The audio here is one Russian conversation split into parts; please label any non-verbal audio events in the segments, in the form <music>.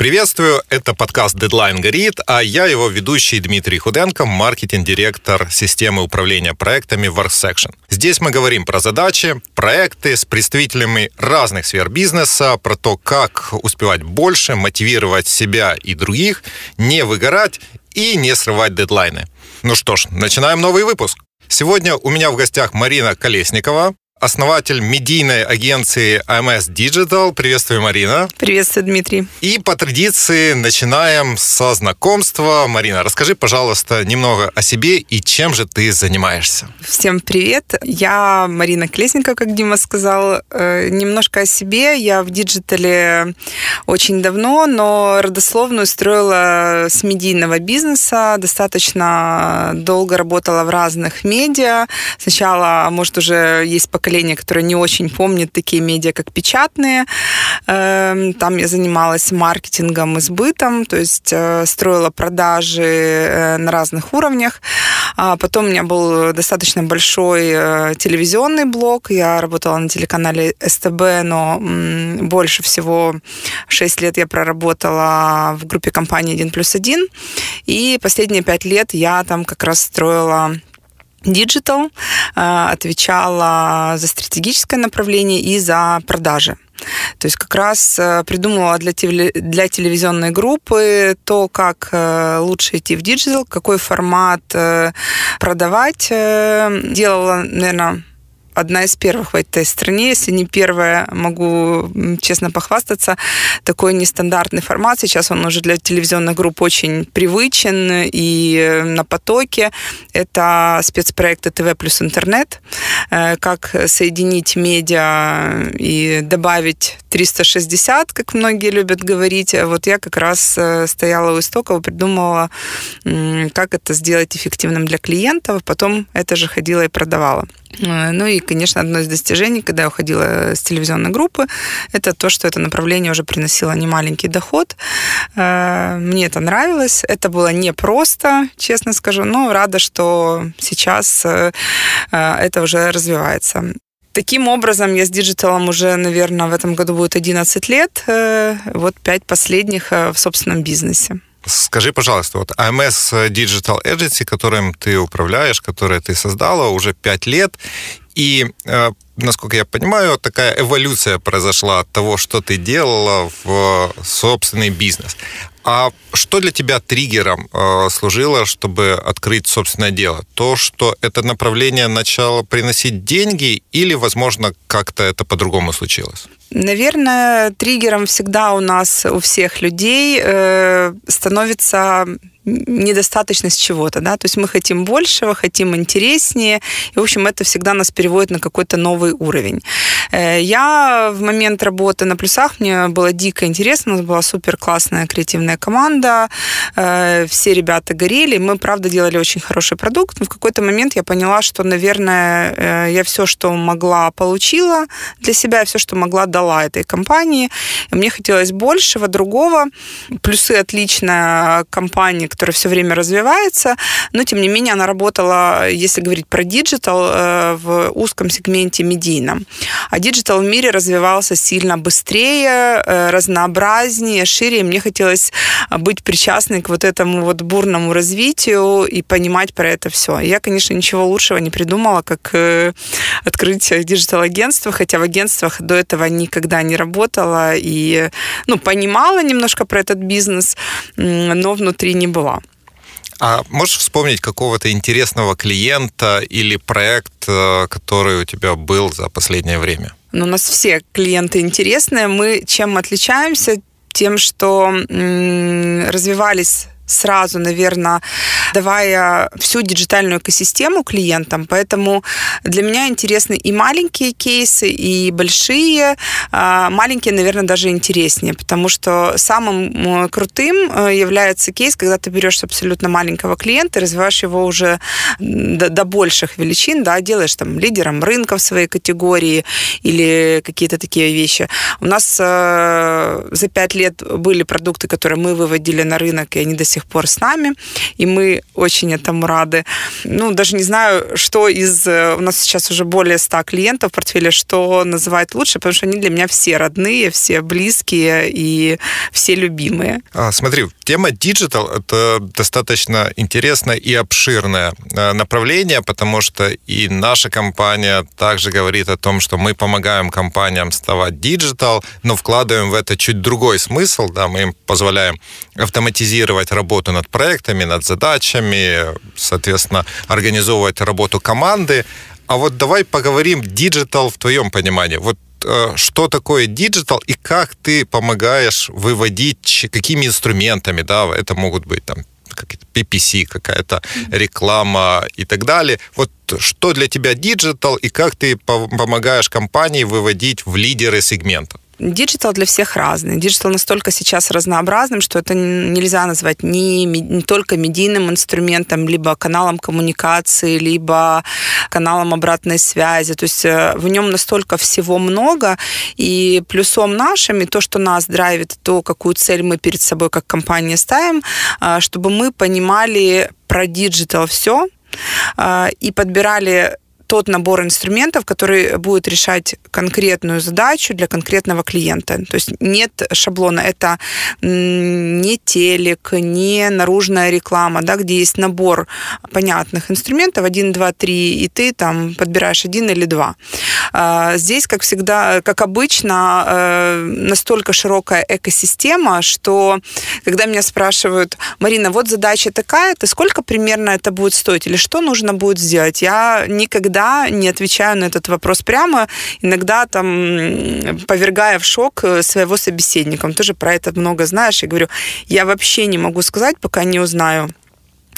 Приветствую, это подкаст Deadline горит, а я его ведущий Дмитрий Худенко, маркетинг-директор системы управления проектами WorkSection. Здесь мы говорим про задачи, проекты с представителями разных сфер бизнеса, про то, как успевать больше, мотивировать себя и других, не выгорать и не срывать дедлайны. Ну что ж, начинаем новый выпуск. Сегодня у меня в гостях Марина Колесникова, основатель медийной агенции AMS Digital. Приветствую, Марина. Приветствую, Дмитрий. И по традиции начинаем со знакомства. Марина, расскажи, пожалуйста, немного о себе и чем же ты занимаешься. Всем привет. Я Марина Колесникова, как Дима сказал. Э, немножко о себе. Я в диджитале очень давно, но родословную строила с медийного бизнеса. Достаточно долго работала в разных медиа. Сначала, может, уже есть поколение поколение, которое не очень помнит такие медиа, как печатные. Эм, там я занималась маркетингом и сбытом, то есть э, строила продажи э, на разных уровнях. А потом у меня был достаточно большой э, телевизионный блок. Я работала на телеканале СТБ, но больше всего 6 лет я проработала в группе компаний 1 плюс 1. И последние 5 лет я там как раз строила Digital, э, отвечала за стратегическое направление и за продажи. То есть как раз э, придумывала для, для телевизионной группы то, как э, лучше идти в digital, какой формат продавать. Делала, наверное, одна из первых в этой стране, если не первая, могу честно похвастаться, такой нестандартный формат. Сейчас он уже для телевизионных групп очень привычен и на потоке. Это спецпроекты ТВ плюс интернет. Э, как соединить медиа и добавить 360, как многие любят говорить. Вот я как раз э, стояла у истоков придумала, как это сделать эффективным для клиентов. Потом это же ходила и продавала. Э, ну и, конечно, одно из достижений, когда я уходила с телевизионной группы, это то, что это направление уже приносило немаленький доход. Э, мне это нравилось. Это было непросто, честно скажу, но рада, что сейчас э, это уже развивается. Таким образом, я с диджиталом уже, наверное, в этом году будет 11 лет. Вот пять последних в собственном бизнесе. Скажи, пожалуйста, вот AMS Digital Agency, которым ты управляешь, которое ты создала уже пять лет, и, э, насколько я понимаю, такая эволюция произошла от того, что ты делала в собственный бизнес. А что для тебя триггером э, служило, чтобы открыть собственное дело? То, что это направление начало приносить деньги или, возможно, как-то это по-другому случилось? Наверное, триггером всегда у нас, у всех людей э, становится недостаточность чего-то, да, то есть мы хотим большего, хотим интереснее, и, в общем, это всегда нас переводит на какой-то новый уровень. Э, я в момент работы на плюсах, мне было дико интересно, у нас была супер классная креативная команда, э, все ребята горели, мы, правда, делали очень хороший продукт, но в какой-то момент я поняла, что, наверное, э, я все, что могла, получила для себя, все, что могла, дала этой компании, мне хотелось большего, другого, плюсы отличная компания, которая все время развивается, но, тем не менее, она работала, если говорить про digital, э, в узком сегменте медийном. А digital в мире развивался сильно быстрее, э, разнообразнее, шире, и мне хотелось быть причастной к вот этому вот бурному развитию и понимать про это все. Я, конечно, ничего лучшего не придумала, как э, открыть digital-агентство, хотя в агентствах до этого никогда не работала и ну, понимала немножко про этот бизнес, но внутри не была. А можешь вспомнить какого-то интересного клиента или проект, э, который у тебя был за последнее время? Ну, у нас все клиенты интересные. Мы чем отличаемся? Тем, что м- развивались сразу, наверное, давая всю диджитальную экосистему клиентам. Поэтому для меня интересны и маленькие кейсы, и большие. А, маленькие, наверное, даже интереснее, потому что самым крутым э, является кейс, когда ты берешь абсолютно маленького клиента развиваешь его уже до, до больших величин, да, делаешь там лидером рынка в своей категории или какие-то такие вещи. У нас э, за пять лет были продукты, которые мы выводили на рынок, и они до сих сих пор с нами, и мы очень этому рады. Ну, даже не знаю, что из... Э, у нас сейчас уже более 100 клиентов в портфеле, что называть лучше, потому что они для меня все родные, все близкие и все любимые. А, смотри, тема digital — это достаточно интересное и обширное э, направление, потому что и наша компания также говорит о том, что мы помогаем компаниям вставать digital, но вкладываем в это чуть другой смысл, да, мы им позволяем автоматизировать работу над проектами, над задачами, соответственно, организовывать работу команды. А вот давай поговорим digital в твоем понимании. Вот э, что такое digital и как ты помогаешь выводить, какими инструментами, да, это могут быть там какие-то PPC, какая-то реклама и так далее. Вот что для тебя digital и как ты помогаешь компании выводить в лидеры сегмента? Digital для всех разный. Digital настолько сейчас разнообразным, что это нельзя назвать ни, не только медийным инструментом, либо каналом коммуникации, либо каналом обратной связи. То есть э, в нем настолько всего много, и плюсом нашим, и то, что нас драйвит, то, какую цель мы перед собой как компания ставим, э, чтобы мы понимали про digital все, э, и подбирали тот набор инструментов, который будет решать конкретную задачу для конкретного клиента. То есть нет шаблона. Это не телек, не наружная реклама, да, где есть набор понятных инструментов, один, два, три, и ты там подбираешь один или два. А, здесь, как всегда, как обычно, э, настолько широкая экосистема, что когда меня спрашивают, Марина, вот задача такая, то сколько примерно это будет стоить или что нужно будет сделать, я никогда никогда не отвечаю на этот вопрос прямо, иногда там повергая в шок э, своего собеседника. Он тоже про это много знаешь. Я говорю, я вообще не могу сказать, пока не узнаю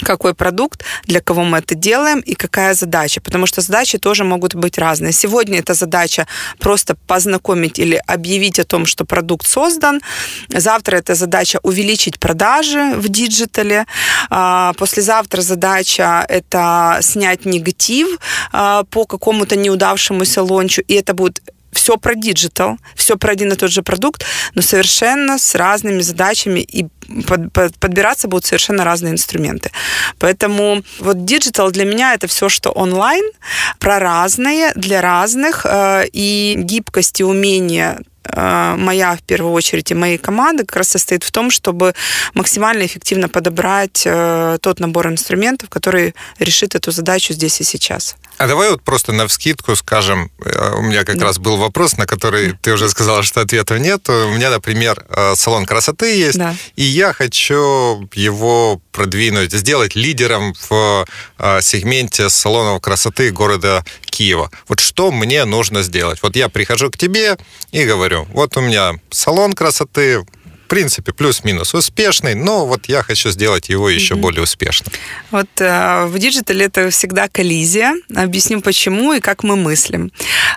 какой продукт, для кого мы это делаем и какая задача. Потому что задачи тоже могут быть разные. Сегодня эта задача просто познакомить или объявить о том, что продукт создан. Завтра это задача увеличить продажи в диджитале. А, послезавтра задача это снять негатив а, по какому-то неудавшемуся лончу. И это будет все про диджитал, все про один и тот же продукт, но совершенно с разными задачами и под, под, подбираться будут совершенно разные инструменты. Поэтому вот диджитал для меня это все, что онлайн, про разные, для разных, э, и гибкость и умение моя, в первую очередь, и моей команды как раз состоит в том, чтобы максимально эффективно подобрать э, тот набор инструментов, который решит эту задачу здесь и сейчас. А давай вот просто на вскидку скажем, э, у меня как да. раз был вопрос, на который да. ты уже сказала, что ответа нет. У меня, например, э, салон красоты есть, да. и я хочу его продвинуть, сделать лидером в э, сегменте салонов красоты города Киева. Вот что мне нужно сделать? Вот я прихожу к тебе и говорю, вот у меня салон красоты, принципе, плюс-минус успешный, но вот я хочу сделать его еще mm-hmm. более успешным. Вот э, в диджитале это всегда коллизия. Объясню почему и как мы мыслим.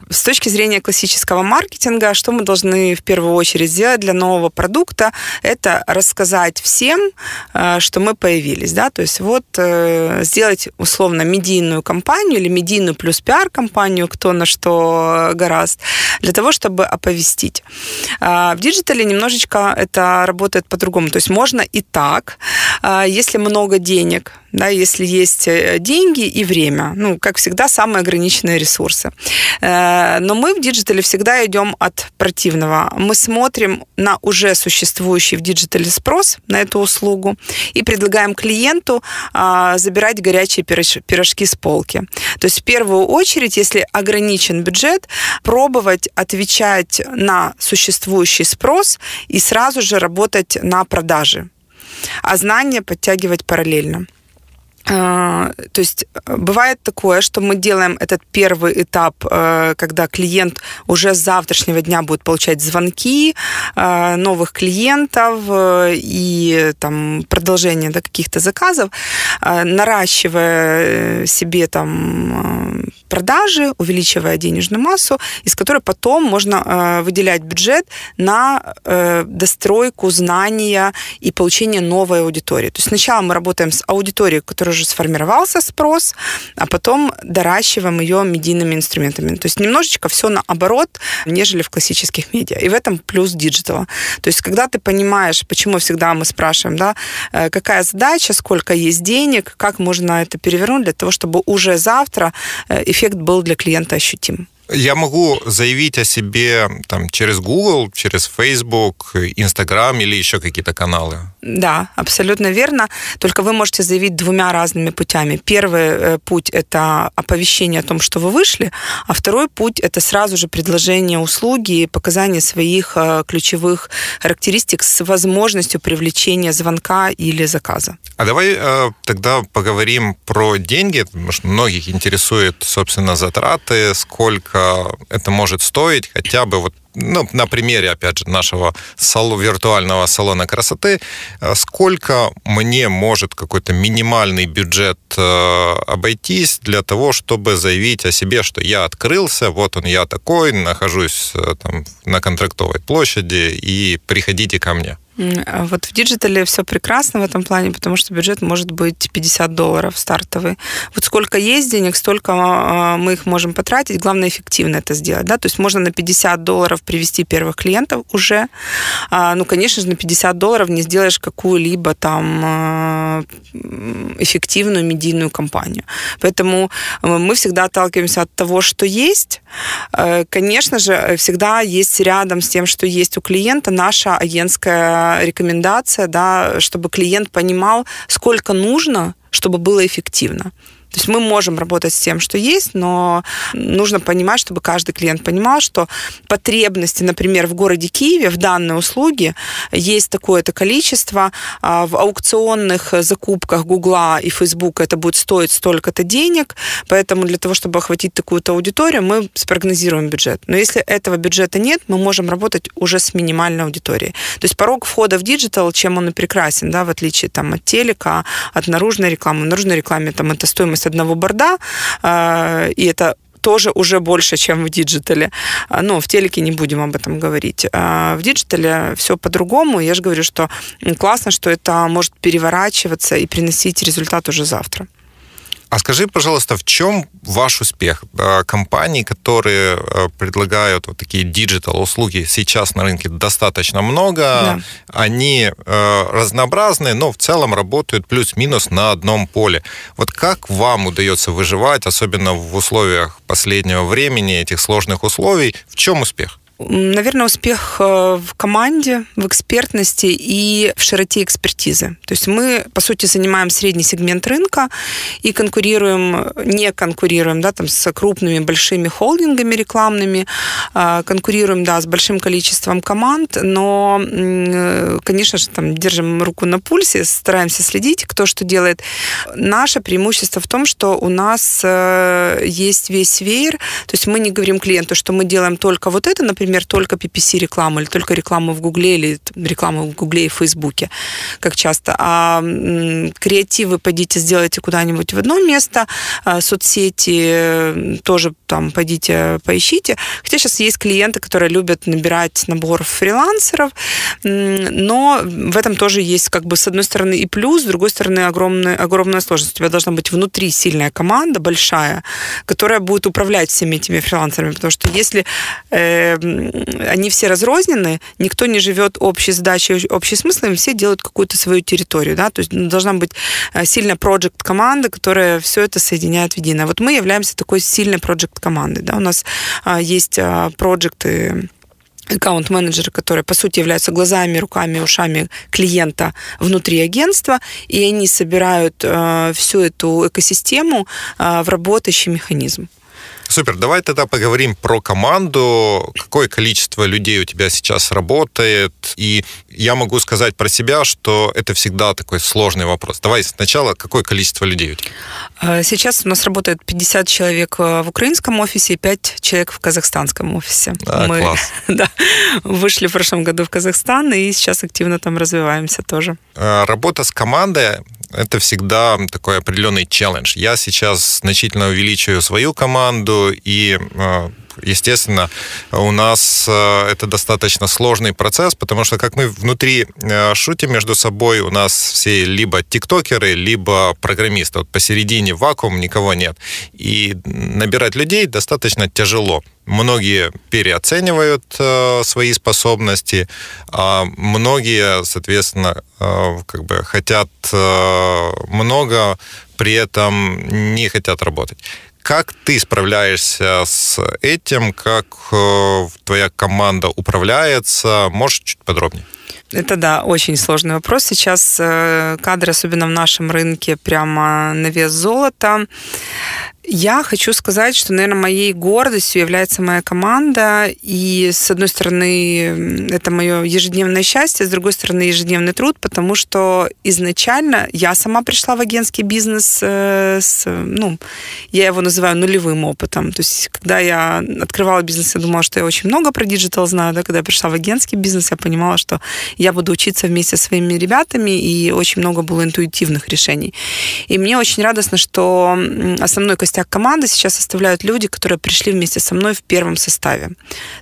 С точки зрения классического маркетинга, что мы должны в первую очередь сделать для нового продукта, это рассказать всем, э, что мы появились. Да? То есть вот э, сделать условно медийную кампанию или медийную плюс пиар-кампанию, кто на что горазд, для того, чтобы оповестить. Э, в диджитале немножечко это работает по-другому. То есть можно и так, а, если много денег, да, если есть э, деньги и время. Ну, как всегда, самые ограниченные ресурсы. Э, но мы в диджитале всегда идем от противного. Мы смотрим на уже существующий в диджитале спрос на эту услугу и предлагаем клиенту а, забирать горячие пирожки с полки. То есть в первую очередь, если ограничен бюджет, пробовать отвечать на существующий спрос и сразу же работать на продажи а знания подтягивать параллельно. А, то есть э, бывает такое, что мы делаем этот первый этап, э, когда клиент уже с завтрашнего дня будет получать звонки э, новых клиентов и там продолжение до каких-то заказов, наращивая себе там продажи, увеличивая денежную массу, из которой потом можно выделять бюджет на достройку знания и получение новой аудитории. То есть сначала мы работаем с аудиторией, которая уже сформировался спрос, а потом доращиваем ее медийными инструментами. То есть немножечко все наоборот, нежели в классических медиа. И в этом плюс диджитала. То есть когда ты понимаешь, почему всегда мы спрашиваем, да, э, какая задача, сколько есть денег, как можно это перевернуть для того, чтобы уже завтра э, эффект был для клиента ощутим. Я могу заявить о себе там, через Google, через Facebook, Instagram или еще какие-то каналы. Да, абсолютно верно. Только вы можете заявить двумя разными путями. Первый э, путь – это оповещение о том, что вы вышли, а второй путь – это сразу же предложение услуги, показание своих э, ключевых характеристик с возможностью привлечения звонка или заказа. А давай э, тогда поговорим про деньги, потому что многих интересует, собственно, затраты, сколько это может стоить, хотя бы вот ну, на примере, опять же, нашего сал- виртуального салона красоты, э, сколько мне может какой-то минимальный бюджет э, обойтись для того, чтобы заявить о себе, что я открылся, вот он я такой, нахожусь э, там, на Контрактовой площади, и приходите ко мне. А вот в диджитале все прекрасно в этом плане, потому что бюджет может быть 50 долларов стартовый. Вот сколько есть денег, столько а, мы их можем потратить. Главное, эффективно это сделать. Да? То есть можно на 50 долларов привести первых клиентов уже. А, ну, конечно же, на 50 долларов не сделаешь какую-либо там эффективную медийную кампанию. Поэтому мы всегда отталкиваемся от того, что есть. Э, конечно же, всегда есть рядом с тем, что есть у клиента, наша агентская рекомендация, да, чтобы клиент понимал, сколько нужно, чтобы было эффективно. То есть мы можем работать с тем, что есть, но нужно понимать, чтобы каждый клиент понимал, что потребности, например, в городе Киеве в данной услуге есть такое-то количество, а в аукционных закупках Гугла и Фейсбука это будет стоить столько-то денег, поэтому для того, чтобы охватить такую-то аудиторию, мы спрогнозируем бюджет. Но если этого бюджета нет, мы можем работать уже с минимальной аудиторией. То есть порог входа в диджитал, чем он и прекрасен, да, в отличие там, от телека, от наружной рекламы. В наружной рекламе там, это стоимость стоимость одного борда, а, и это тоже уже больше, чем в диджитале. А, но в телеке не будем об этом говорить. А в диджитале все по-другому. Я же говорю, что классно, что это может переворачиваться и приносить результат уже завтра. А скажи, пожалуйста, в чем ваш успех? Компаний, которые э, предлагают вот такие диджитал услуги сейчас на рынке достаточно много. Да. Они э, разнообразные, но в целом работают плюс-минус на одном поле. Вот как вам удается выживать, особенно в условиях последнего времени, этих сложных условий? В чем успех? Наверное, успех э, в команде, в экспертности и в широте экспертизы. То есть мы, по сути, занимаем средний сегмент рынка и конкурируем, не конкурируем да, там, с крупными большими холдингами рекламными, а конкурируем да, с большим количеством команд, но, конечно же, там, держим руку на пульсе, стараемся следить, кто что делает. Наше преимущество в том, что у нас э, есть весь веер, то есть мы не говорим клиенту, что мы делаем только вот это, например, например, только PPC-рекламу или только рекламу в Гугле или рекламу в Гугле и Фейсбуке, как часто. А креативы пойдите сделайте куда-нибудь в одно место, а соцсети тоже там пойдите поищите. Хотя сейчас есть клиенты, которые любят набирать набор фрилансеров, но в этом тоже есть как бы с одной стороны и плюс, с другой стороны огромная, огромная сложность. У тебя должна быть внутри сильная команда, большая, которая будет управлять всеми этими фрилансерами, потому что если э, они все разрознены, никто не живет общей задачей, общим смыслом, все делают какую-то свою территорию, да, то есть должна быть э, сильная проект команда которая все это соединяет в единое. Вот мы являемся такой сильной проект командой да, у нас а, есть а, проекты аккаунт-менеджеры, которые, по сути, являются глазами, руками, ушами клиента внутри агентства, и они собирают э, всю эту экосистему э, в работающий механизм. Супер, давай тогда поговорим про команду. Какое количество людей у тебя сейчас работает? И я могу сказать про себя, что это всегда такой сложный вопрос. Давай сначала, какое количество людей у тебя? Э, сейчас у нас работает 50 человек э, в украинском офисе и 5 человек в казахстанском офисе. А, Мы <laughs> класс. да, вышли в прошлом году в Казахстан и сейчас активно там развиваемся тоже. Э, работа с командой это всегда такой определенный челлендж. Я сейчас значительно увеличиваю свою команду и естественно, у нас э, это достаточно сложный процесс, потому что как мы внутри э, шутим между собой, у нас все либо тиктокеры, либо программисты. Вот посередине вакуум, никого нет. И набирать людей достаточно тяжело. Многие переоценивают э, свои способности, а многие, соответственно, э, как бы хотят э, много, при этом не хотят работать. Как ты справляешься с этим? Как э, твоя команда управляется? Можешь чуть подробнее? Это да, очень сложный вопрос. Сейчас э, кадры, особенно в нашем рынке, прямо на вес золота. Я хочу сказать, что, наверное, моей гордостью является моя команда. И, с одной стороны, это мое ежедневное счастье, с другой стороны, ежедневный труд, потому что изначально я сама пришла в агентский бизнес э, с, ну, я его называю нулевым опытом. То есть, когда я открывала бизнес, я думала, что я очень много про диджитал знаю, да, когда я пришла в агентский бизнес, я понимала, что я буду учиться вместе со своими ребятами, и очень много было интуитивных решений. И мне очень радостно, что основной костяк команды сейчас составляют люди, которые пришли вместе со мной в первом составе.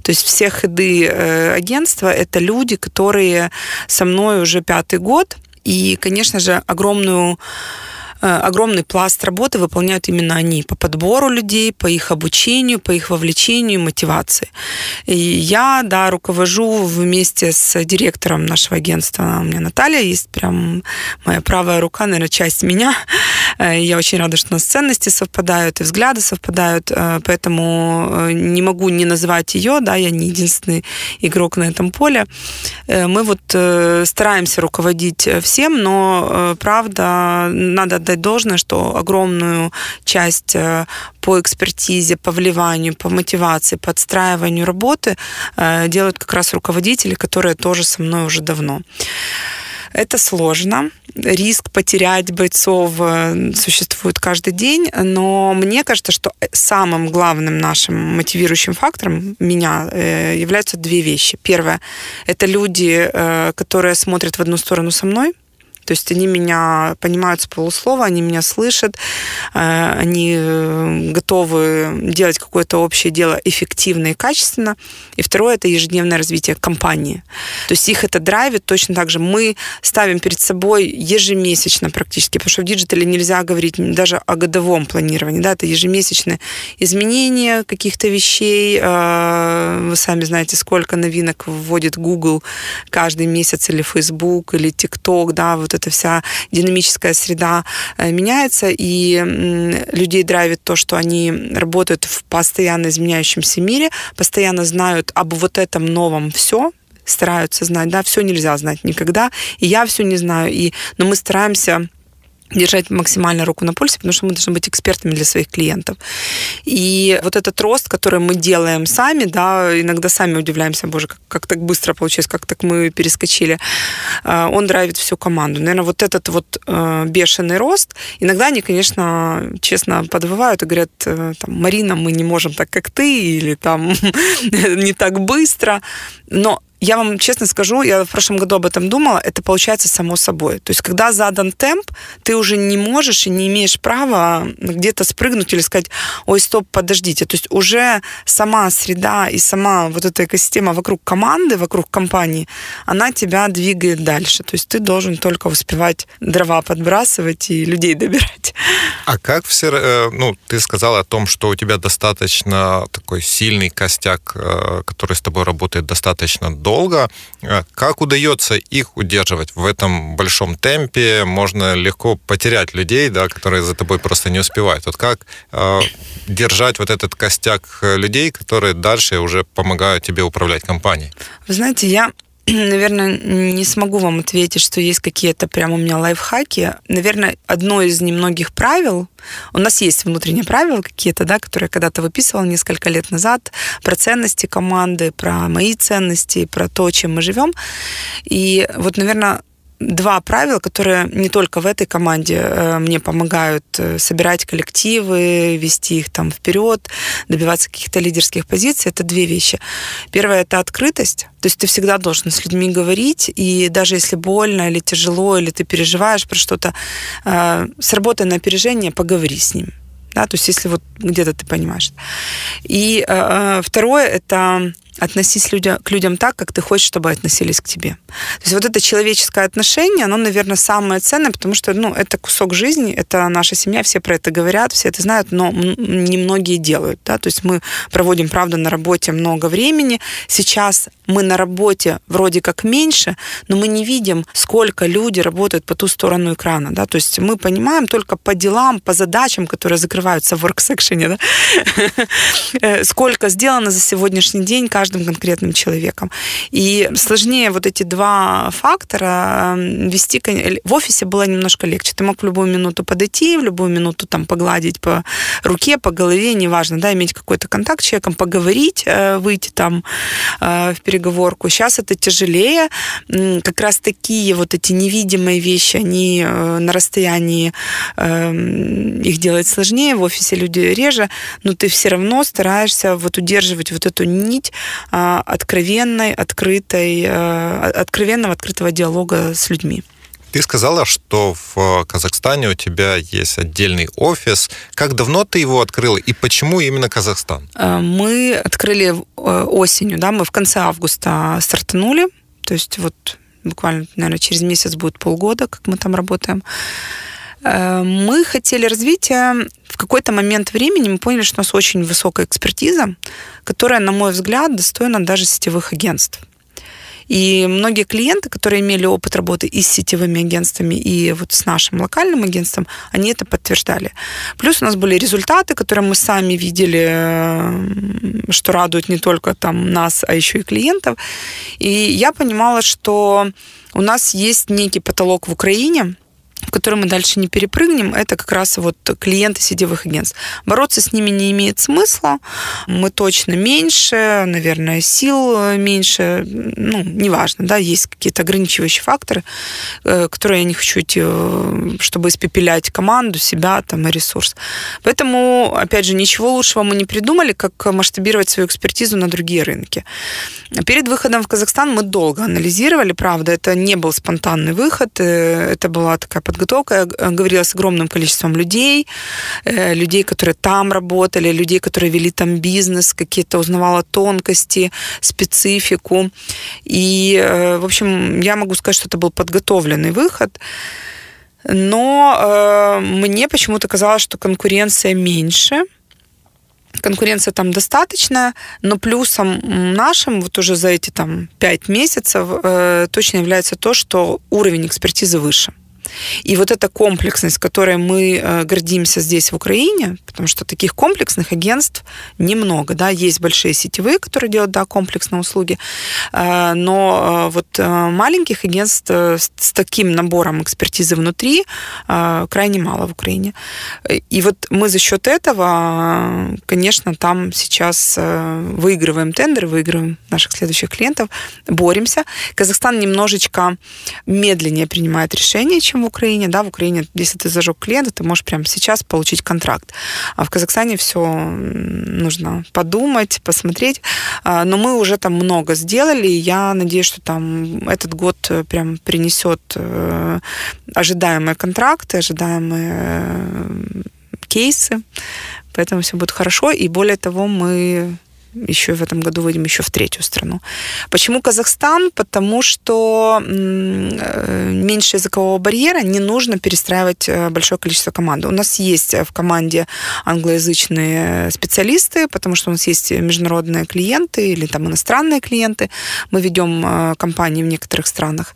То есть все ходы э, агентства — это люди, которые со мной уже пятый год, и, конечно же, огромную огромный пласт работы выполняют именно они по подбору людей, по их обучению, по их вовлечению, мотивации. И я, да, руковожу вместе с директором нашего агентства, у меня Наталья есть, прям моя правая рука, наверное, часть меня. Э, я очень рада, что у нас ценности совпадают и взгляды совпадают, э, поэтому не могу не назвать ее, да, я не единственный игрок на этом поле. Мы вот стараемся руководить всем, но правда, надо отдать отдать должное, что огромную часть э, по экспертизе, по вливанию, по мотивации, по отстраиванию работы э, делают как раз руководители, которые тоже со мной уже давно. Это сложно. Риск потерять бойцов э, существует каждый день, но мне кажется, что самым главным нашим мотивирующим фактором меня являются две вещи. Первое – это люди, которые смотрят в одну сторону со мной, то есть они меня понимают с полуслова, они меня слышат, э, они э, готовы делать какое-то общее дело эффективно и качественно. И второе – это ежедневное развитие компании. То есть их это драйвит точно так же. Мы ставим перед собой ежемесячно практически, потому что в диджитале нельзя говорить даже о годовом планировании. Да, это ежемесячное изменение каких-то вещей. Э, вы сами знаете, сколько новинок вводит Google каждый месяц или Facebook, или TikTok, да, вот эта вся динамическая среда э, меняется, и людей драйвит то, что они работают в постоянно изменяющемся мире, постоянно знают об вот этом новом все, стараются знать, да, все нельзя знать никогда, и я все не знаю, и, но мы стараемся держать максимально руку на пульсе, потому что мы должны быть экспертами для своих клиентов. И вот этот рост, который мы делаем сами, да, иногда сами удивляемся, боже, как, как так быстро получилось, как так мы перескочили, э, он драйвит всю команду. Наверное, вот этот вот э, бешеный рост, иногда они, конечно, честно подвывают и говорят, э, там, Марина, мы не можем так, как ты, или там <laughs> не так быстро, но я вам честно скажу, я в прошлом году об этом думала, это получается само собой. То есть, когда задан темп, ты уже не можешь и не имеешь права где-то спрыгнуть или сказать, ой, стоп, подождите. То есть уже сама среда и сама вот эта экосистема вокруг команды, вокруг компании, она тебя двигает дальше. То есть ты должен только успевать дрова подбрасывать и людей добирать. А как все, э, ну, ты сказала о том, что у тебя достаточно такой сильный костяк, э, который с тобой работает достаточно долго, долго. Э, как удается их удерживать в этом большом темпе? Можно легко потерять людей, да, которые за тобой просто не успевают. Вот как э, держать вот этот костяк людей, которые дальше уже помогают тебе управлять компанией? Вы знаете, я <clears throat> наверное, не смогу вам ответить, что есть какие-то прям у меня лайфхаки. Наверное, одно из немногих правил, у нас есть внутренние правила какие-то, да, которые я когда-то выписывала несколько лет назад, про ценности команды, про мои ценности, про то, чем мы живем. И вот, наверное, два правила, которые не только в этой команде э, мне помогают э, собирать коллективы, вести их там вперед, добиваться каких-то лидерских позиций. Это две вещи. Первое это открытость. То есть ты всегда должен с людьми говорить, и даже если больно или тяжело, или ты переживаешь про что-то, э, сработай на опережение, поговори с ним Да, то есть если вот где-то ты понимаешь. И э, второе это относись людя, к людям так, как ты хочешь, чтобы относились к тебе. То есть вот это человеческое отношение, оно, наверное, самое ценное, потому что, ну, это кусок жизни, это наша семья, все про это говорят, все это знают, но немногие делают, да, то есть мы проводим, правда, на работе много времени, сейчас мы на работе вроде как меньше, но мы не видим, сколько люди работают по ту сторону экрана, да, то есть мы понимаем только по делам, по задачам, которые закрываются в work-секшене, да, <laughs> э, сколько сделано за сегодняшний день каждым конкретным человеком. И сложнее вот эти два фактора вести в офисе было немножко легче. Ты мог в любую минуту подойти, в любую минуту там погладить по руке, по голове, неважно, да, иметь какой-то контакт с человеком, поговорить, э, выйти там э, в переговорку. Сейчас это тяжелее. Как раз такие вот эти невидимые вещи, они э, на расстоянии их делать сложнее, в офисе люди реже, но ты все равно стараешься вот удерживать вот эту нить откровенной, открытой, откровенного, открытого диалога с людьми. Ты сказала, что в Казахстане у тебя есть отдельный офис. Как давно ты его открыла и почему именно Казахстан? Э, мы открыли э, осенью, да, мы в конце августа стартанули. То есть вот буквально, наверное, через месяц будет полгода, как мы там работаем. Э, мы хотели развития. В какой-то момент времени мы поняли, что у нас очень высокая экспертиза, которая, на мой взгляд, достойна даже сетевых агентств. И многие клиенты, которые имели опыт работы и с сетевыми агентствами, и вот с нашим локальным агентством, они это подтверждали. Плюс у нас были результаты, которые мы сами видели, э, что радуют не только там нас, а еще и клиентов. И я понимала, что у нас есть некий потолок в Украине, который мы дальше не перепрыгнем, это как раз вот клиенты сетевых агентств. Бороться с ними не имеет смысла. Мы точно меньше, наверное, сил меньше. Ну, неважно, да, есть какие-то ограничивающие факторы, э, которые я не хочу идти, э, чтобы испепелять команду, себя там и ресурс. Поэтому, опять же, ничего лучшего мы не придумали, как масштабировать свою экспертизу на другие рынки. Перед выходом в Казахстан мы долго анализировали, правда, это не был спонтанный выход, э, это была такая подготовка. Я говорила с огромным количеством людей, э, людей, которые там работали, людей, которые вели там бизнес, какие-то узнавала тонкости, специфику. И, э, в общем, я могу сказать, что это был подготовленный выход. Но э, мне почему-то казалось, что конкуренция меньше, конкуренция там достаточная, но плюсом нашим вот уже за эти там пять месяцев э, точно является то, что уровень экспертизы выше. И вот эта комплексность, которой мы э, гордимся здесь, в Украине, потому что таких комплексных агентств немного, да, есть большие сетевые, которые делают, да, комплексные услуги, э, но э, вот маленьких агентств с таким набором экспертизы внутри крайне мало в Украине. И вот мы за счет этого, конечно, там сейчас выигрываем тендеры, выигрываем наших следующих клиентов, боремся. Казахстан немножечко медленнее принимает решения, чем в Украине, да, в Украине, если ты зажег клиента, ты можешь прямо сейчас получить контракт. А в Казахстане все нужно подумать, посмотреть. А, но мы уже там много сделали, и я надеюсь, что там этот год э, прям принесет э, ожидаемые контракты, ожидаемые э, кейсы, поэтому все будет хорошо. И более того, мы еще в этом году выйдем еще в третью страну. Почему Казахстан? Потому что э, меньше языкового барьера, не нужно перестраивать э, большое количество команды. У нас есть в команде англоязычные специалисты, потому что у нас есть международные клиенты или там иностранные клиенты. Мы ведем э, компании в некоторых странах.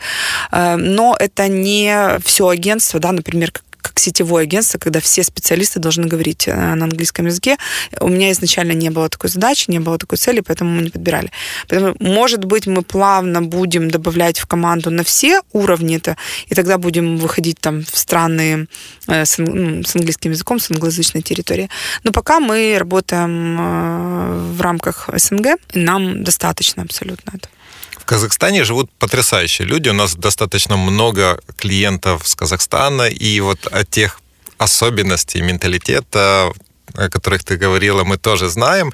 Но это не все агентство, да, например, как как сетевое агентство, когда все специалисты должны говорить э, на английском языке. У меня изначально не было такой задачи, не было такой цели, поэтому мы не подбирали. Поэтому, может быть, мы плавно будем добавлять в команду на все уровни это, и тогда будем выходить там в страны э, с, ну, с английским языком, с англоязычной территории. Но пока мы работаем э, в рамках СНГ, и нам достаточно абсолютно этого. Казахстане живут потрясающие люди. У нас достаточно много клиентов с Казахстана, и вот о тех особенностей менталитета, о которых ты говорила, мы тоже знаем.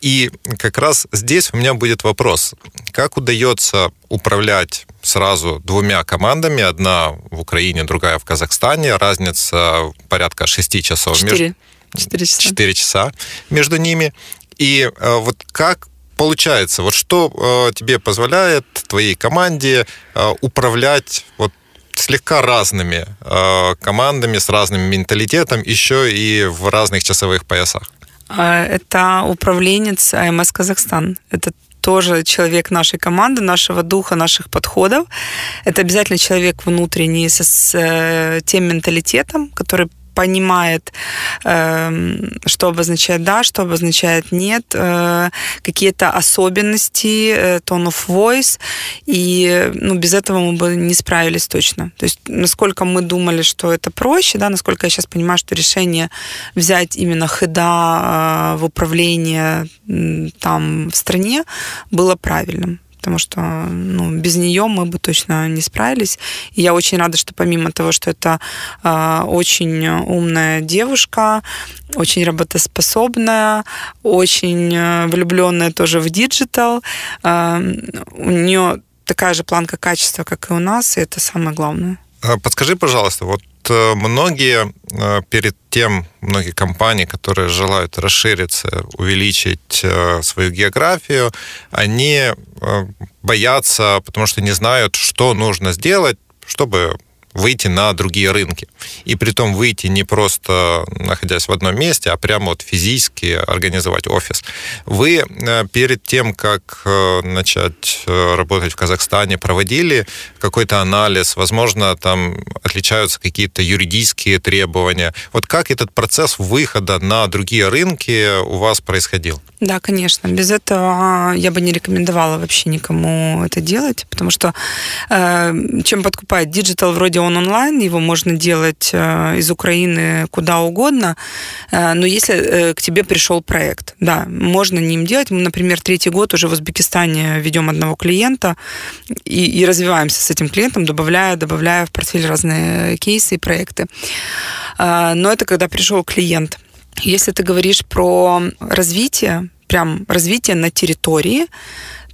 И как раз здесь у меня будет вопрос. Как удается управлять сразу двумя командами? Одна в Украине, другая в Казахстане. Разница порядка шести часов. Четыре. 4 часа. 4 часа между ними. И э, вот как получается, вот что э, тебе позволяет твоей команде э, управлять вот слегка разными э, командами с разным менталитетом, еще и в разных часовых поясах? А, это управленец АМС Казахстан. Это тоже человек нашей команды, нашего духа, наших подходов. Это обязательно человек внутренний с, с э, тем менталитетом, который понимает, эм, что обозначает да, что обозначает нет, э, какие-то особенности, э, tone of voice, и ну, без этого мы бы не справились точно. То есть насколько мы думали, что это проще, да, насколько я сейчас понимаю, что решение взять именно хеда э, в управление там в стране было правильным потому что ну, без нее мы бы точно не справились. И я очень рада, что помимо того, что это э, очень умная девушка, очень работоспособная, очень э, влюбленная тоже в диджитал, э, у нее такая же планка качества, как и у нас, и это самое главное. А подскажи, пожалуйста, вот многие э, перед тем, многие компании, которые желают расшириться, увеличить э, свою географию, они боятся, потому что не знают, что нужно сделать, чтобы выйти на другие рынки. И при том выйти не просто находясь в одном месте, а прямо вот физически организовать офис. Вы э, перед тем, как э, начать э, работать в Казахстане, проводили какой-то анализ? Возможно, там отличаются какие-то юридические требования. Вот как этот процесс выхода на другие рынки у вас происходил? Да, конечно. Без этого я бы не рекомендовала вообще никому это делать, потому что э, чем подкупает диджитал, вроде он онлайн, его можно делать э, из Украины куда угодно, э, но если э, к тебе пришел проект, да, можно ним делать. Мы, например, третий год уже в Узбекистане ведем одного клиента и, и развиваемся с этим клиентом, добавляя, добавляя в портфель разные кейсы и проекты. Э, но это когда пришел клиент – если ты говоришь про развитие, прям развитие на территории,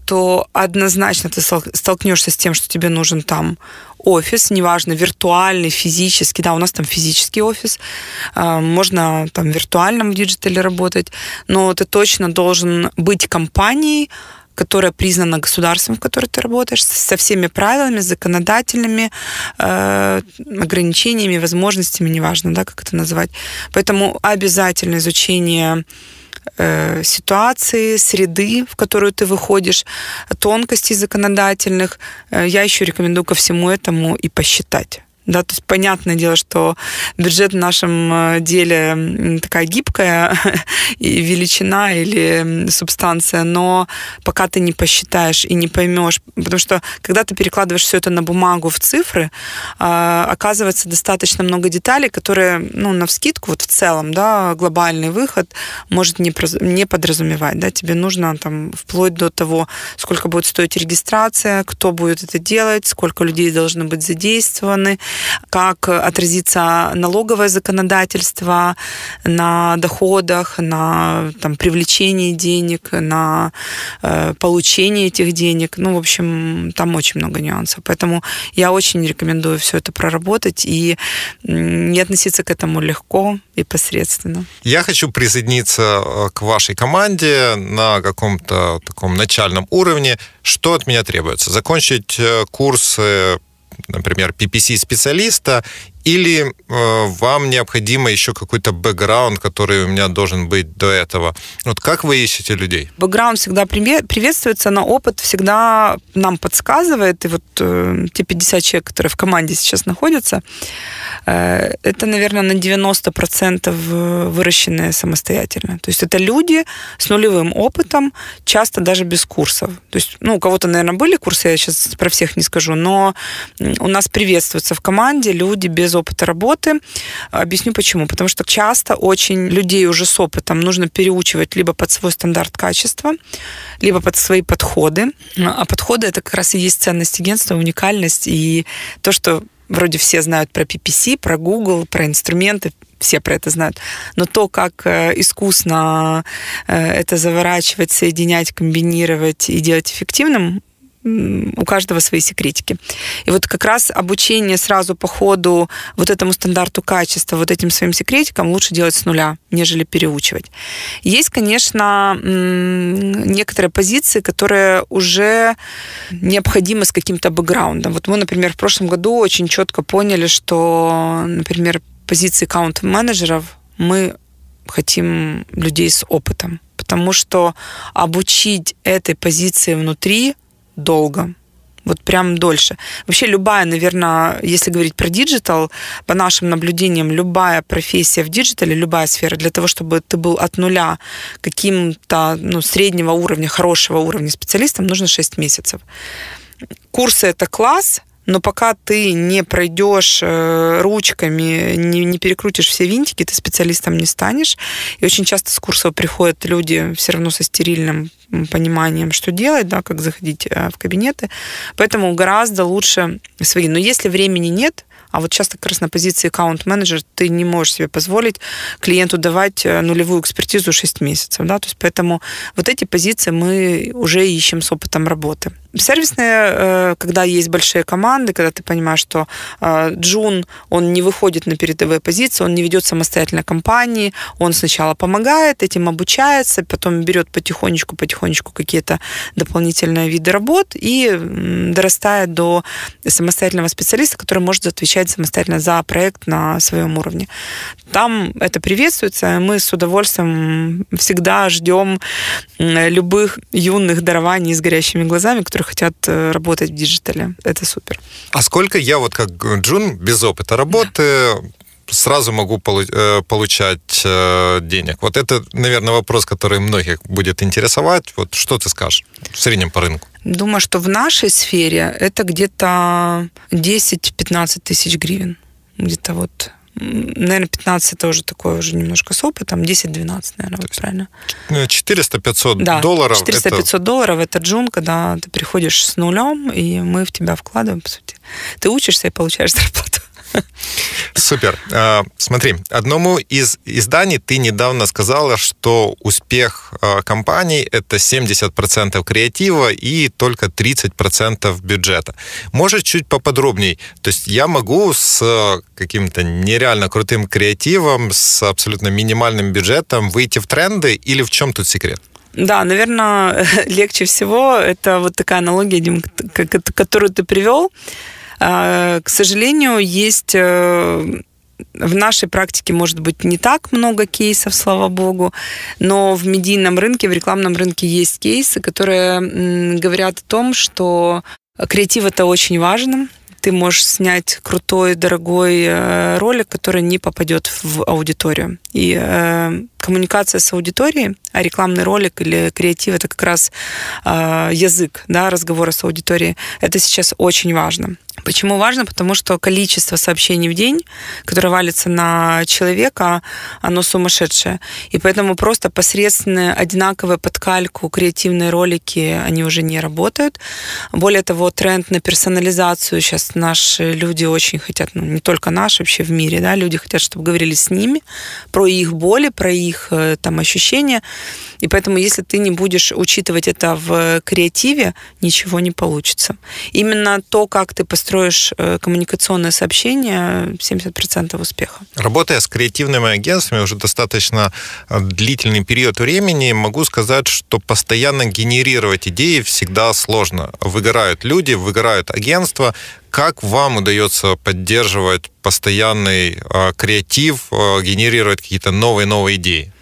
то однозначно ты столкнешься с тем, что тебе нужен там офис, неважно, виртуальный, физический, да, у нас там физический офис, а, можно там в виртуальном диджитале работать, но ты точно должен быть компанией, которая признана государством, в котором ты работаешь, со всеми правилами, законодательными э, ограничениями, возможностями, неважно, да, как это называть. Поэтому обязательно изучение э, ситуации, среды, в которую ты выходишь, тонкостей законодательных. Э, я еще рекомендую ко всему этому и посчитать. Да, то есть понятное дело, что бюджет в нашем э, деле такая гибкая <laughs> и величина или субстанция, но пока ты не посчитаешь и не поймешь, потому что когда ты перекладываешь все это на бумагу в цифры, а, оказывается достаточно много деталей, которые, ну, на вскидку, вот в целом, да, глобальный выход может не, не подразумевать, да, тебе нужно там вплоть до того, сколько будет стоить регистрация, кто будет это делать, сколько людей должны быть задействованы, как отразится налоговое законодательство на доходах, на там, привлечении денег, на э, получение этих денег. Ну, в общем, там очень много нюансов. Поэтому я очень рекомендую все это проработать и не относиться к этому легко и посредственно. Я хочу присоединиться э, к вашей команде на каком-то таком начальном уровне. Что от меня требуется? Закончить э, курсы например, PPC-специалиста или э, вам необходимо еще какой-то бэкграунд, который у меня должен быть до этого? Вот как вы ищете людей? Бэкграунд всегда приветствуется, но опыт всегда нам подсказывает. И вот э, те 50 человек, которые в команде сейчас находятся, э, это, наверное, на 90% выращенные самостоятельно. То есть это люди с нулевым опытом, часто даже без курсов. То есть, ну, у кого-то, наверное, были курсы, я сейчас про всех не скажу, но у нас приветствуются в команде люди без опыта работы. Объясню почему. Потому что часто очень людей уже с опытом нужно переучивать либо под свой стандарт качества, либо под свои подходы. А подходы это как раз и есть ценность агентства, уникальность и то, что вроде все знают про PPC, про Google, про инструменты, все про это знают. Но то, как э, искусно э, это заворачивать, соединять, комбинировать и делать эффективным, у каждого свои секретики. И вот как раз обучение сразу по ходу вот этому стандарту качества, вот этим своим секретикам лучше делать с нуля, нежели переучивать. Есть, конечно, некоторые позиции, которые уже необходимы с каким-то бэкграундом. Вот мы, например, в прошлом году очень четко поняли, что, например, позиции аккаунт-менеджеров мы хотим людей с опытом, потому что обучить этой позиции внутри долго, вот прям дольше. Вообще любая, наверное, если говорить про digital, по нашим наблюдениям, любая профессия в digital е, любая сфера, для того, чтобы ты был от нуля каким-то ну, среднего уровня, хорошего уровня специалистом, нужно 6 месяцев. Курсы — это класс — но пока ты не пройдешь э, ручками, не, не перекрутишь все винтики, ты специалистом не станешь. И очень часто с курсов приходят люди все равно со стерильным пониманием, что делать, да, как заходить э, в кабинеты. Поэтому гораздо лучше свои. Но если времени нет, а вот часто как раз на позиции аккаунт-менеджер ты не можешь себе позволить клиенту давать э, нулевую экспертизу 6 месяцев. Да? То есть поэтому вот эти позиции мы уже ищем с опытом работы. Сервисные, э, когда есть большие команды, когда ты понимаешь, что э, Джун, он не выходит на передовые позиции, он не ведет самостоятельно компании, он сначала помогает, этим обучается, потом берет потихонечку-потихонечку какие-то дополнительные виды работ и дорастает до самостоятельного специалиста, который может отвечать самостоятельно за проект на своем уровне. Там это приветствуется, мы с удовольствием всегда ждем любых юных дарований с горящими глазами, которые хотят э, работать в digital е. Это супер. А сколько я вот как Джун без опыта работы да сразу могу э, получать э, денег? Вот это, наверное, вопрос, который многих будет интересовать. Вот что ты скажешь в среднем по рынку? Думаю, что в нашей сфере это где-то 10-15 тысяч гривен. Где-то вот наверное, 15 это уже такое уже немножко с опытом, 10-12, наверное, вот правильно. 400-500 ну, да, долларов. 400-500 это... долларов это джун, когда ты приходишь с нулем, и мы в тебя вкладываем, по сути. Ты учишься и получаешь зарплату. Супер. А, смотри, одному из изданий ты недавно сказала, что успех а, компании — это 70% креатива и только 30% бюджета. Может, чуть поподробнее? То есть я могу с каким-то нереально крутым креативом, с абсолютно минимальным бюджетом выйти в тренды или в чем тут секрет? Да, наверное, <laughs> легче всего это вот такая аналогия, которую ты привел. А, к сожалению, есть э, в нашей практике, может быть, не так много кейсов, слава богу, но в медийном рынке, в рекламном рынке есть кейсы, которые говорят о том, что креатив это очень важно. Ты можешь снять крутой, дорогой э, ролик, который не попадет в аудиторию. И э, коммуникация с аудиторией, а рекламный ролик или креатив это как раз э, язык да, разговора с аудиторией. Это сейчас очень важно. Почему важно? Потому что количество сообщений в день, которое валится на человека, оно сумасшедшее. И поэтому просто посредственные, одинаковые кальку креативные ролики, они уже не работают. Более того, тренд на персонализацию сейчас наши люди очень хотят, ну, не только наши, вообще в мире, да, люди хотят, чтобы говорили с ними про их боли, про их э, там ощущения. И поэтому, если ты не будешь учитывать это в креативе, ничего не получится. Именно то, как ты построишь э, коммуникационное сообщение, 70% успеха. Работая с креативными агентствами уже достаточно э, длительный период времени, могу сказать, что постоянно генерировать идеи всегда сложно. Выгорают люди, выгорают агентства. Как вам удается поддерживать постоянный э, креатив, э, генерировать какие-то новые-новые идеи?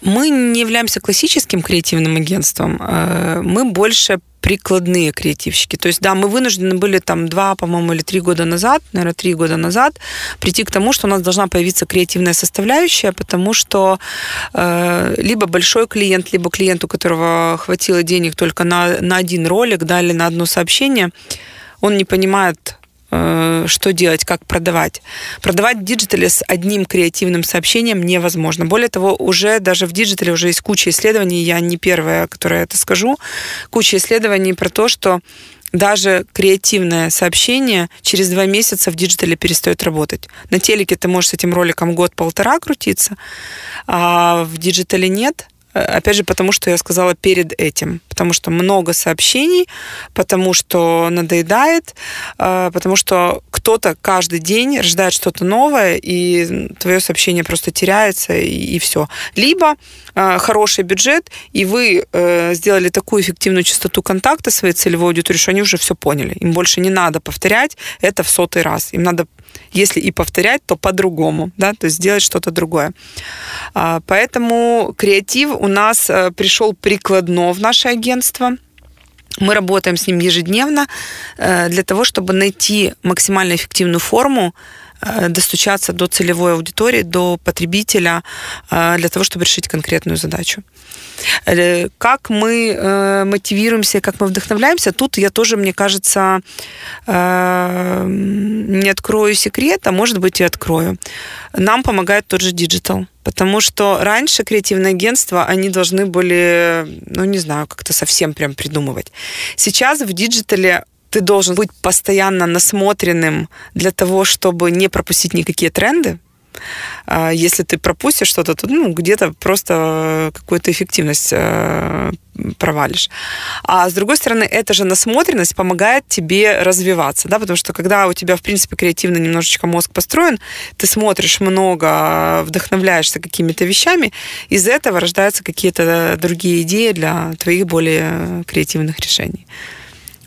Мы не являемся классическим креативным агентством. Э, мы больше прикладные креативщики. То есть, да, мы вынуждены были там два, по-моему, или три года назад, наверное, три года назад, прийти к тому, что у нас должна появиться креативная составляющая, потому что э, либо большой клиент, либо клиент, у которого хватило денег только на, на один ролик, да, или на одно сообщение, он не понимает что делать, как продавать. Продавать в digital е с одним креативным сообщением невозможно. Более того, уже даже в digital е уже есть куча исследований, я не первая, которая это скажу, куча исследований про то, что даже креативное сообщение через два месяца в digital е перестает работать. На телеке ты можешь с этим роликом год-полтора крутиться, а в digital е нет. Э, опять же, потому что я сказала перед этим. Потому что много сообщений, потому что надоедает, э, потому что кто-то каждый день рождает что-то новое, и твое сообщение просто теряется, и, и все. Либо э, хороший бюджет, и вы сделали такую эффективную частоту контакта своей целевой аудитории, что они уже все поняли. Им больше не надо повторять это в сотый раз. Им надо если и повторять, то по-другому, да, то есть сделать что-то другое. А, поэтому креатив у нас э, пришел прикладно в наше агентство. Мы работаем с ним ежедневно э, для того, чтобы найти максимально эффективную форму достучаться до целевой аудитории, до потребителя э, для того, чтобы решить конкретную задачу. Э, как мы мотивируемся, как мы вдохновляемся, тут я тоже, мне кажется, не открою секрет, а может быть и открою. Нам помогает тот же digital. Потому что раньше креативные агентства, они должны были, ну, не знаю, как-то совсем прям придумывать. Сейчас в digital е ты должен быть постоянно насмотренным для того, чтобы не пропустить никакие тренды. А если ты пропустишь что-то, то ну, где-то просто какую-то эффективность э, провалишь. А с другой стороны, эта же насмотренность помогает тебе развиваться, да, потому что когда у тебя, в принципе, креативно немножечко мозг построен, ты смотришь много, вдохновляешься какими-то вещами, из этого рождаются какие-то другие идеи для твоих более креативных решений.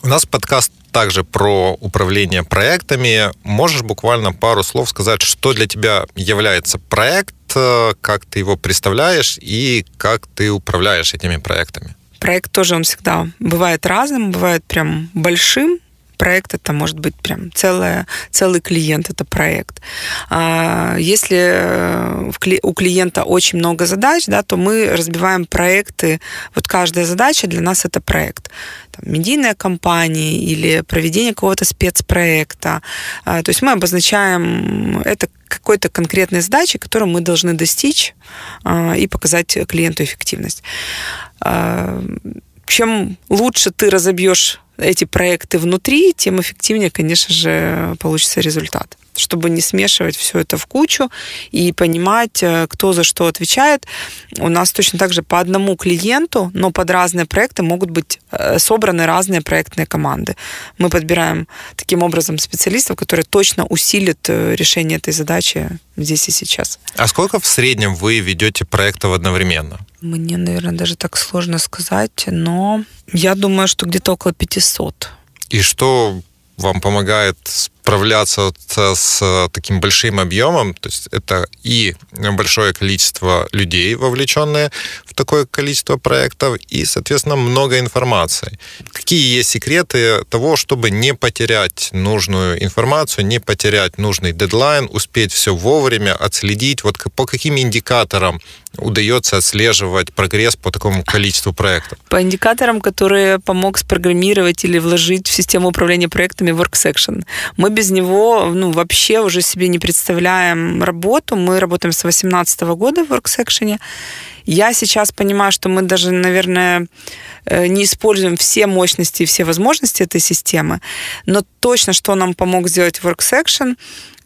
У нас подкаст также про управление проектами. Можешь буквально пару слов сказать, что для тебя является проект, э, как ты его представляешь и как ты управляешь этими проектами? Проект тоже он всегда бывает разным, бывает прям большим, проект это может быть прям целое, целый клиент, это проект. А, если э, у клиента очень много задач, да, то мы разбиваем проекты, вот каждая задача для нас это проект. Там, медийная компания или проведение какого-то спецпроекта. А, то есть мы обозначаем это какой-то конкретной задачи, которую мы должны достичь а, и показать клиенту эффективность. Чем лучше ты разобьешь эти проекты внутри, тем эффективнее, конечно же, получится результат чтобы не смешивать все это в кучу и понимать, э, кто за что отвечает. У нас точно так же по одному клиенту, но под разные проекты могут быть э, собраны разные проектные команды. Мы подбираем таким образом специалистов, которые точно усилят э, решение этой задачи здесь и сейчас. А сколько в среднем вы ведете проектов одновременно? Мне, наверное, даже так сложно сказать, но я думаю, что где-то около 500. И что вам помогает справляться с таким большим объемом, то есть это и большое количество людей, вовлеченные в такое количество проектов, и, соответственно, много информации. Какие есть секреты того, чтобы не потерять нужную информацию, не потерять нужный дедлайн, успеть все вовремя, отследить, вот по каким индикаторам удается отслеживать прогресс по такому количеству проектов? По индикаторам, которые помог спрограммировать или вложить в систему управления проектами WorkSection. Мы без него ну, вообще уже себе не представляем работу. Мы работаем с 2018 года в WorkSection. Я сейчас понимаю, что мы даже, наверное, э, не используем все мощности и все возможности этой системы, но точно, что нам помог сделать WorkSection,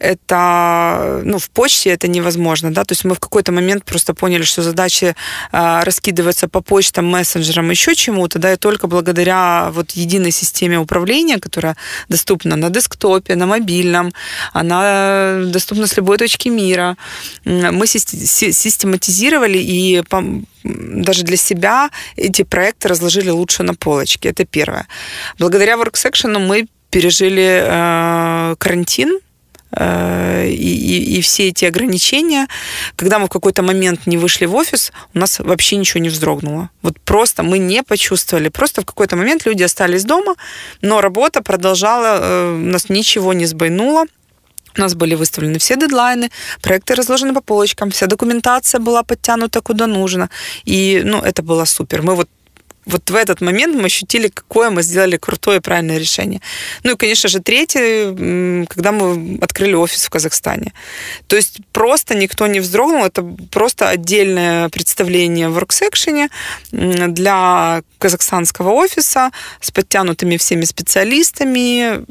это, ну, в почте это невозможно, да, то есть мы в какой-то момент просто поняли, что задачи э, раскидываются по почтам, мессенджерам, еще чему-то, да, и только благодаря вот единой системе управления, которая доступна на десктопе, на мобильном, она доступна с любой точки мира, мы систематизировали и даже для себя эти проекты разложили лучше на полочке. Это первое. Благодаря WorkSection мы пережили э, карантин, э, и, и, и все эти ограничения, когда мы в какой-то момент не вышли в офис, у нас вообще ничего не вздрогнуло. Вот просто мы не почувствовали. Просто в какой-то момент люди остались дома, но работа продолжала, э, нас ничего не сбойнуло. У нас были выставлены все дедлайны, проекты разложены по полочкам, вся документация была подтянута куда нужно. И, ну, это было супер. Мы вот вот в этот момент мы ощутили, какое мы сделали крутое правильное решение. Ну и, конечно же, третье, когда мы открыли офис в Казахстане. То есть просто никто не вздрогнул, это просто отдельное представление в WorkSection для казахстанского офиса с подтянутыми всеми специалистами,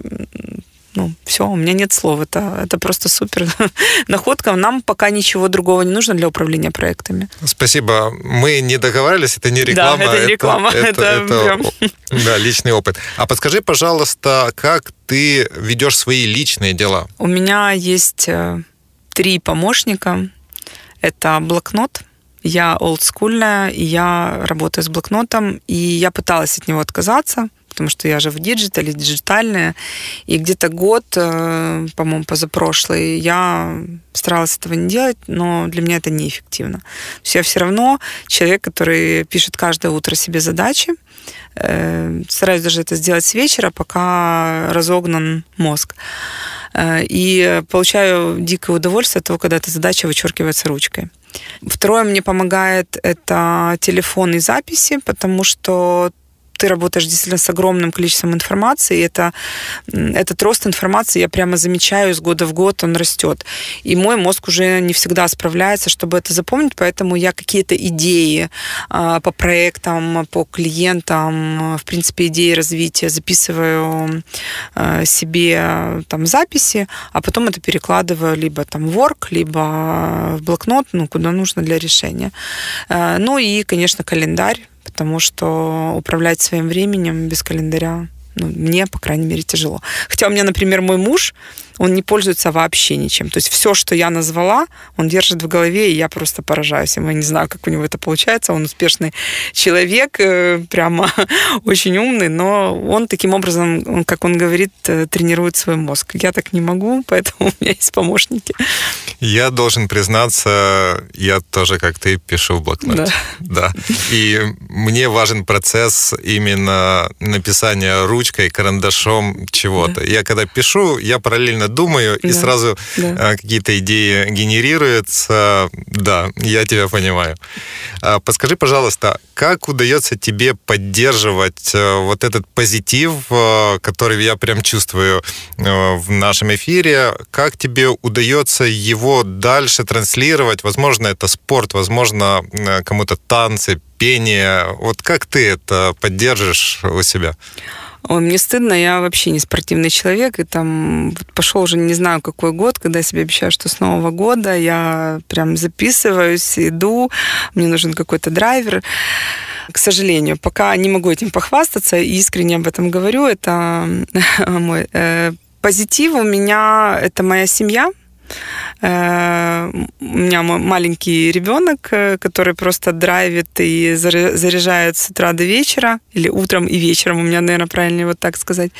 ну, все, у меня нет слов. Это, это просто супер <laughs> находка. Нам пока ничего другого не нужно для управления проектами. Спасибо. Мы не договаривались, это не реклама. Да, это не реклама. Это, это, это, это да, личный опыт. А подскажи, пожалуйста, как ты ведешь свои личные дела? У меня есть э, три помощника. Это блокнот, я олдскульная, и я работаю с блокнотом, и я пыталась от него отказаться, потому что я же в digital е, диджитальная, и где-то год, э, по-моему, позапрошлый, я старалась этого не делать, но для меня это неэффективно. То есть я все равно человек, который пишет каждое утро себе задачи, э, стараюсь даже это сделать с вечера, пока разогнан мозг. Э, и получаю дикое удовольствие от того, когда эта задача вычеркивается ручкой. Второе мне помогает это телефон и записи, потому что ты работаешь действительно с огромным количеством информации, и это, этот рост информации я прямо замечаю из года в год, он растет. И мой мозг уже не всегда справляется, чтобы это запомнить, поэтому я какие-то идеи а, по проектам, по клиентам, в принципе, идеи развития записываю а, себе там записи, а потом это перекладываю либо там в Work, либо в блокнот, ну, куда нужно для решения. А, ну и, конечно, календарь потому что управлять своим временем без календаря ну, мне, по крайней мере, тяжело. Хотя у меня, например, мой муж, он не пользуется вообще ничем. То есть все, что я назвала, он держит в голове, и я просто поражаюсь. Я не знаю, как у него это получается. Он успешный человек, э, прямо <laughs> очень умный, но он таким образом, как он говорит, э, тренирует свой мозг. Я так не могу, <laughs> поэтому у меня есть помощники. Я должен признаться, я тоже, как ты, пишу в блокноте. Да. да. И мне важен процесс именно написания ручкой, карандашом чего-то. Да. Я когда пишу, я параллельно думаю, да. и сразу да. А, какие-то идеи генерируются. Да, я тебя понимаю. А, подскажи, пожалуйста, как удается тебе поддерживать э, вот этот позитив, э, который я прям чувствую э, в нашем эфире? Как тебе удается его дальше транслировать? Возможно, это спорт, возможно, кому-то танцы, пение. Вот как ты это поддержишь у себя? Ой, мне стыдно, я вообще не спортивный человек, и там пошел уже не знаю какой год, когда я себе обещаю, что с Нового года я прям записываюсь, иду, мне нужен какой-то драйвер. К сожалению, пока не могу этим похвастаться, искренне об этом говорю, это <laughs> мой э, позитив у меня, это моя семья, у меня маленький ребенок, э, который просто драйвит и заряжает с утра до вечера, или утром и вечером, у меня, наверное, правильнее вот так сказать.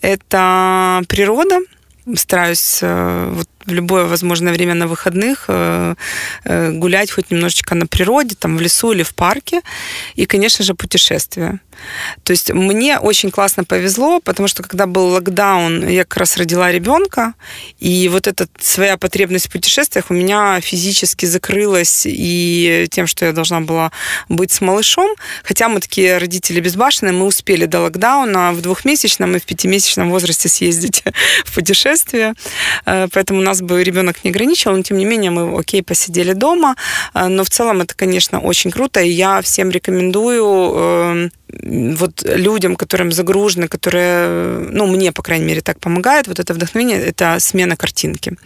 Это природа, стараюсь э, вот в любое возможное время на выходных э, э, гулять хоть немножечко на природе, там в лесу или в парке. И, конечно же, путешествия. То есть мне очень классно повезло, потому что когда был локдаун, я как раз родила ребенка, и вот эта своя потребность в путешествиях у меня физически закрылась и тем, что я должна была быть с малышом. Хотя мы такие родители безбашенные, мы успели до локдауна в двухмесячном и в пятимесячном возрасте съездить <laughs> в путешествие. Э, поэтому нас бы ребенок не ограничил, но тем не менее мы, окей, посидели дома. Э, но в целом это, конечно, очень круто, и я всем рекомендую эм, вот людям, которым загружены, которые, ну, мне, по крайней мере, так помогает, вот это вдохновение, это смена картинки.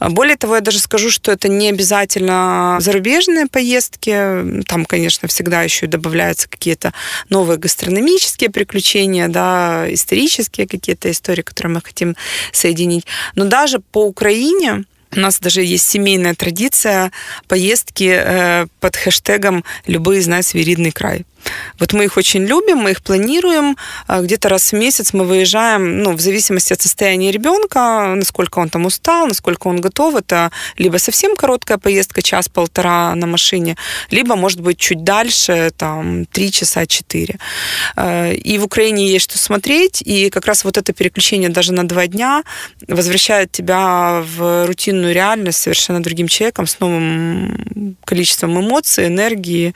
Более того, я даже скажу, что это не обязательно зарубежные поездки, там, конечно, всегда еще и добавляются какие-то новые гастрономические приключения, да, исторические какие-то истории, которые мы хотим соединить. Но даже по Украине у нас даже есть семейная традиция поездки э, под хэштегом «Любые знай свиридный край». Вот мы их очень любим, мы их планируем. А где-то раз в месяц мы выезжаем, ну, в зависимости от состояния ребенка, насколько он там устал, насколько он готов. Это либо совсем короткая поездка, час-полтора на машине, либо, может быть, чуть дальше, там, три часа, четыре. Э, и в Украине есть что смотреть, и как раз вот это переключение даже на два дня возвращает тебя в рутинную реальность совершенно другим человеком, с новым количеством эмоций, энергии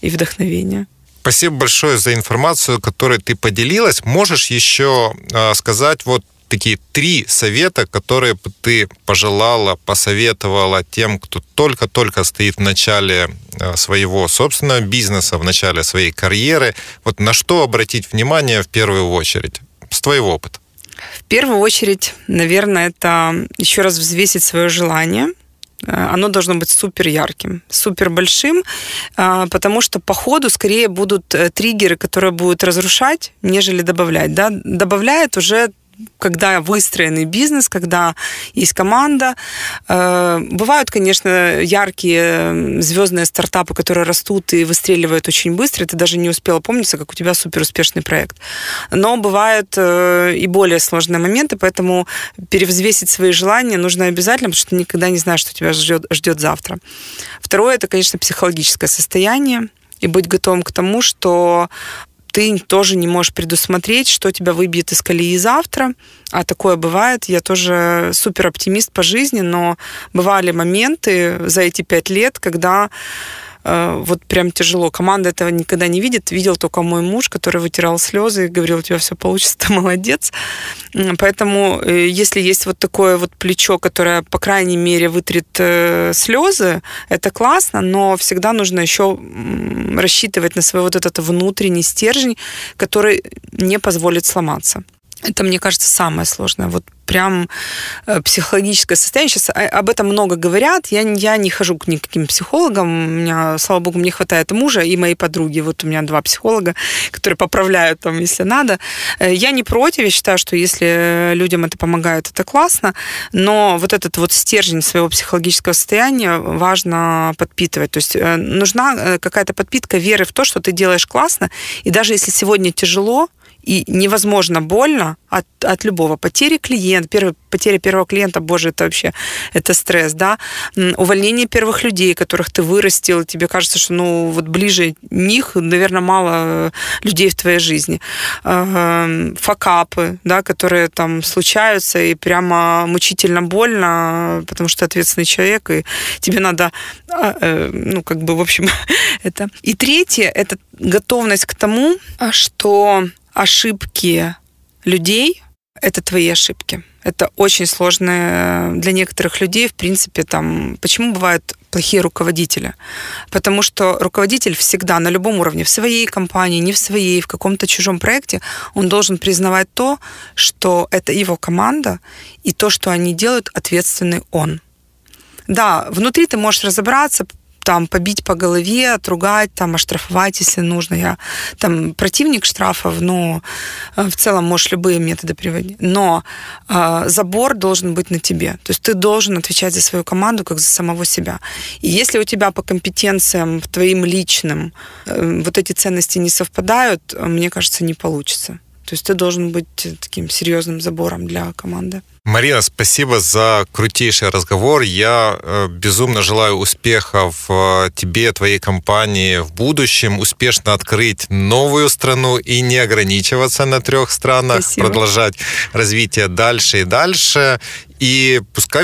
и вдохновения. Спасибо большое за информацию, которой ты поделилась. Можешь еще э, сказать вот такие три совета, которые бы ты пожелала, посоветовала тем, кто только-только стоит в начале э, своего собственного бизнеса, в начале своей карьеры. Вот на что обратить внимание в первую очередь с твоего опыта? В первую очередь, наверное, это еще раз взвесить свое желание – оно должно быть супер ярким, супер большим, а, потому что по ходу скорее будут э, триггеры, которые будут разрушать, нежели добавлять. Да? Добавляет уже когда выстроенный бизнес, когда есть команда. Э, бывают, конечно, яркие звездные стартапы, которые растут и выстреливают очень быстро. Ты даже не успела помниться, как у тебя супер успешный проект. Но бывают э, и более сложные моменты, поэтому перевзвесить свои желания нужно обязательно, потому что ты никогда не знаешь, что тебя ждет, ждет завтра. Второе, это, конечно, психологическое состояние и быть готовым к тому, что ты тоже не можешь предусмотреть, что тебя выбьет из колеи завтра. А такое бывает. Я тоже супер оптимист по жизни, но бывали моменты за эти пять лет, когда вот прям тяжело. Команда этого никогда не видит. Видел только мой муж, который вытирал слезы и говорил, у тебя все получится, <laughs> ты молодец. Поэтому э, если есть вот такое вот плечо, которое, по крайней мере, вытрет э, слезы, это классно, но всегда нужно еще рассчитывать на свой вот этот внутренний стержень, который не позволит сломаться. Это, мне кажется, самое сложное. Вот прям э, психологическое состояние. Сейчас об этом много говорят. Я, я не хожу к никаким психологам. У меня, слава богу, мне хватает мужа и моей подруги. Вот у меня два психолога, которые поправляют там, если надо. Э, я не против. Я считаю, что если людям это помогает, это классно. Но вот этот вот стержень своего психологического состояния важно подпитывать. То есть э, нужна какая-то подпитка веры в то, что ты делаешь классно. И даже если сегодня тяжело, и невозможно больно от, от любого. Потери клиента, первый, потеря первого клиента, боже, это вообще, это стресс, да. Увольнение первых людей, которых ты вырастил, тебе кажется, что, ну, вот ближе них, наверное, мало э, людей в твоей жизни. Факапы, да, которые там случаются, и прямо мучительно больно, потому что ты ответственный человек, и тебе надо, а, э, ну, как бы, в общем, <laughs> это. И третье, это готовность к тому, что ошибки людей — это твои ошибки. Это очень сложно для некоторых людей, в принципе, там, почему бывают плохие руководители? Потому что руководитель всегда на любом уровне, в своей компании, не в своей, в каком-то чужом проекте, он должен признавать то, что это его команда, и то, что они делают, ответственный он. Да, внутри ты можешь разобраться, там побить по голове, отругать, там оштрафовать, если нужно. Я там противник штрафов, но э, в целом можешь любые методы приводить. Но э, забор должен быть на тебе. То есть ты должен отвечать за свою команду, как за самого себя. И если у тебя по компетенциям твоим личным э, вот эти ценности не совпадают, мне кажется, не получится. То есть ты должен быть таким серьезным забором для команды. Марина, спасибо за крутейший разговор. Я э, безумно желаю успехов э, тебе, твоей компании в будущем, успешно открыть новую страну и не ограничиваться на трех странах, спасибо. продолжать развитие дальше и дальше. И пускай